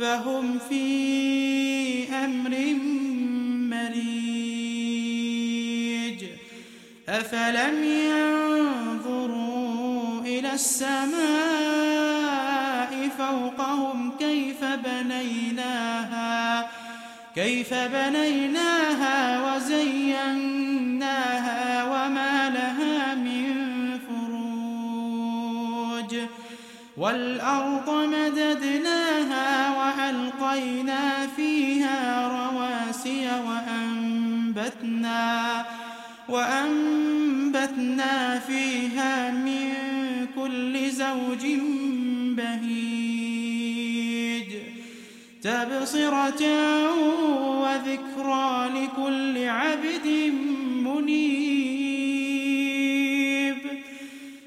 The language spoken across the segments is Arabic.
فهم في أمر مريج. أفلم ينظروا إلى السماء فوقهم كيف بنيناها كيف بنيناها وزيناها وما لها والأرض مددناها وألقينا فيها رواسي وأنبتنا وأنبتنا فيها من كل زوج بهيج تبصرة وذكرى لكل عبد منيب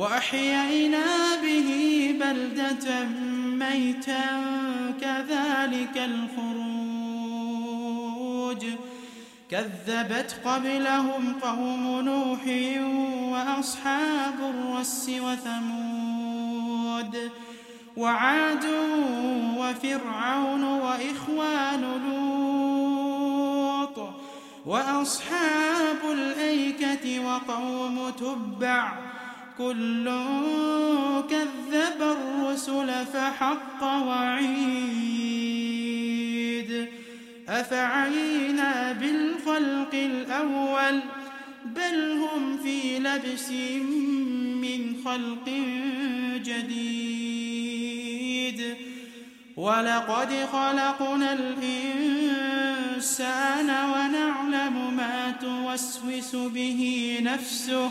وأحيينا به بلدة ميتا كذلك الخروج. كذبت قبلهم قوم نوح وأصحاب الرس وثمود وعاد وفرعون وإخوان لوط وأصحاب الأيكة وقوم تبع كل كذب الرسل فحق وعيد. أفعينا بالخلق الأول بل هم في لبس من خلق جديد. ولقد خلقنا الإنسان ونعلم ما توسوس به نفسه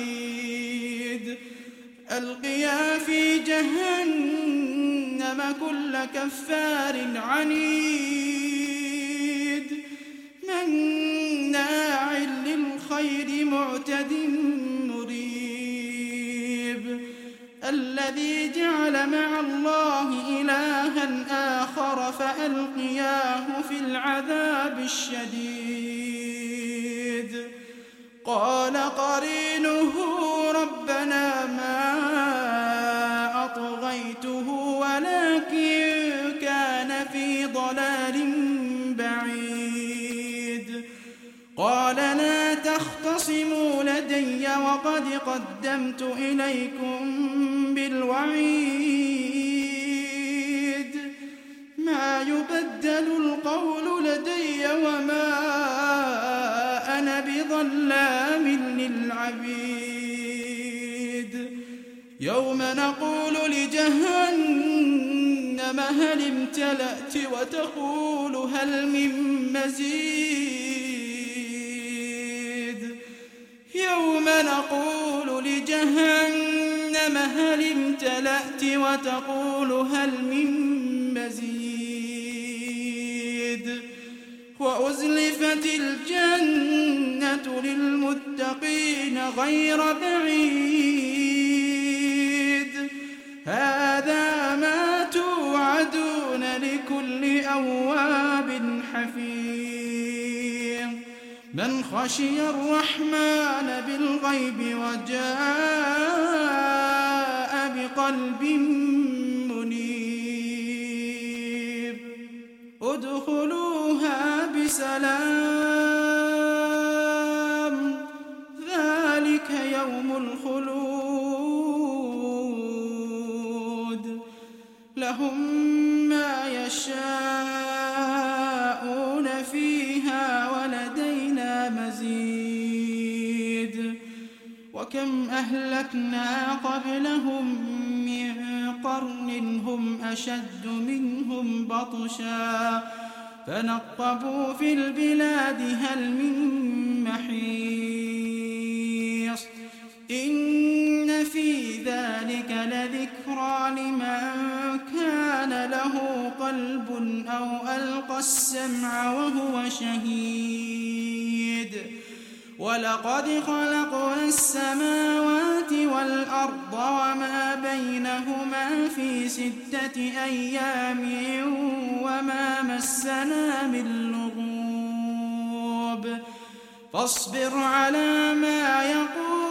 ألقيا في جهنم كل كفار عنيد. مناع للخير معتد مريب. الذي جعل مع الله إلها آخر فألقياه في العذاب الشديد. قال قرينه ربنا أطغيته ولكن كان في ضلال بعيد. قال لا تختصموا لدي وقد قدمت إليكم بالوعيد. ما يبدل القول لدي وما أنا بظلام للعبيد. يوم نقول لجهنم هل امتلأت وتقول هل من مزيد؟ يوم نقول لجهنم هل امتلأت وتقول هل من مزيد؟ وأزلفت الجنة للمتقين غير بعيد. لكل أواب حفيظ. من خشي الرحمن بالغيب وجاء بقلب منيب. ادخلوها بسلام. ذلك يوم الخلود. لهم يشاءون فيها ولدينا مزيد. وكم أهلكنا قبلهم من قرن هم أشد منهم بطشا. فنقبوا في البلاد هل من محيص. إن في ذلك لذكرى لمن كان له قلب أو ألقى السمع وهو شهيد. ولقد خلقنا السماوات والأرض وما بينهما في ستة أيام وما مسنا من لغوب. فاصبر على ما يقولون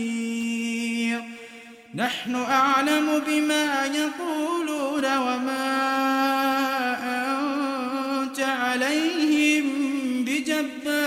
نحن أعلم بما يقولون وما أنت عليهم بجبار.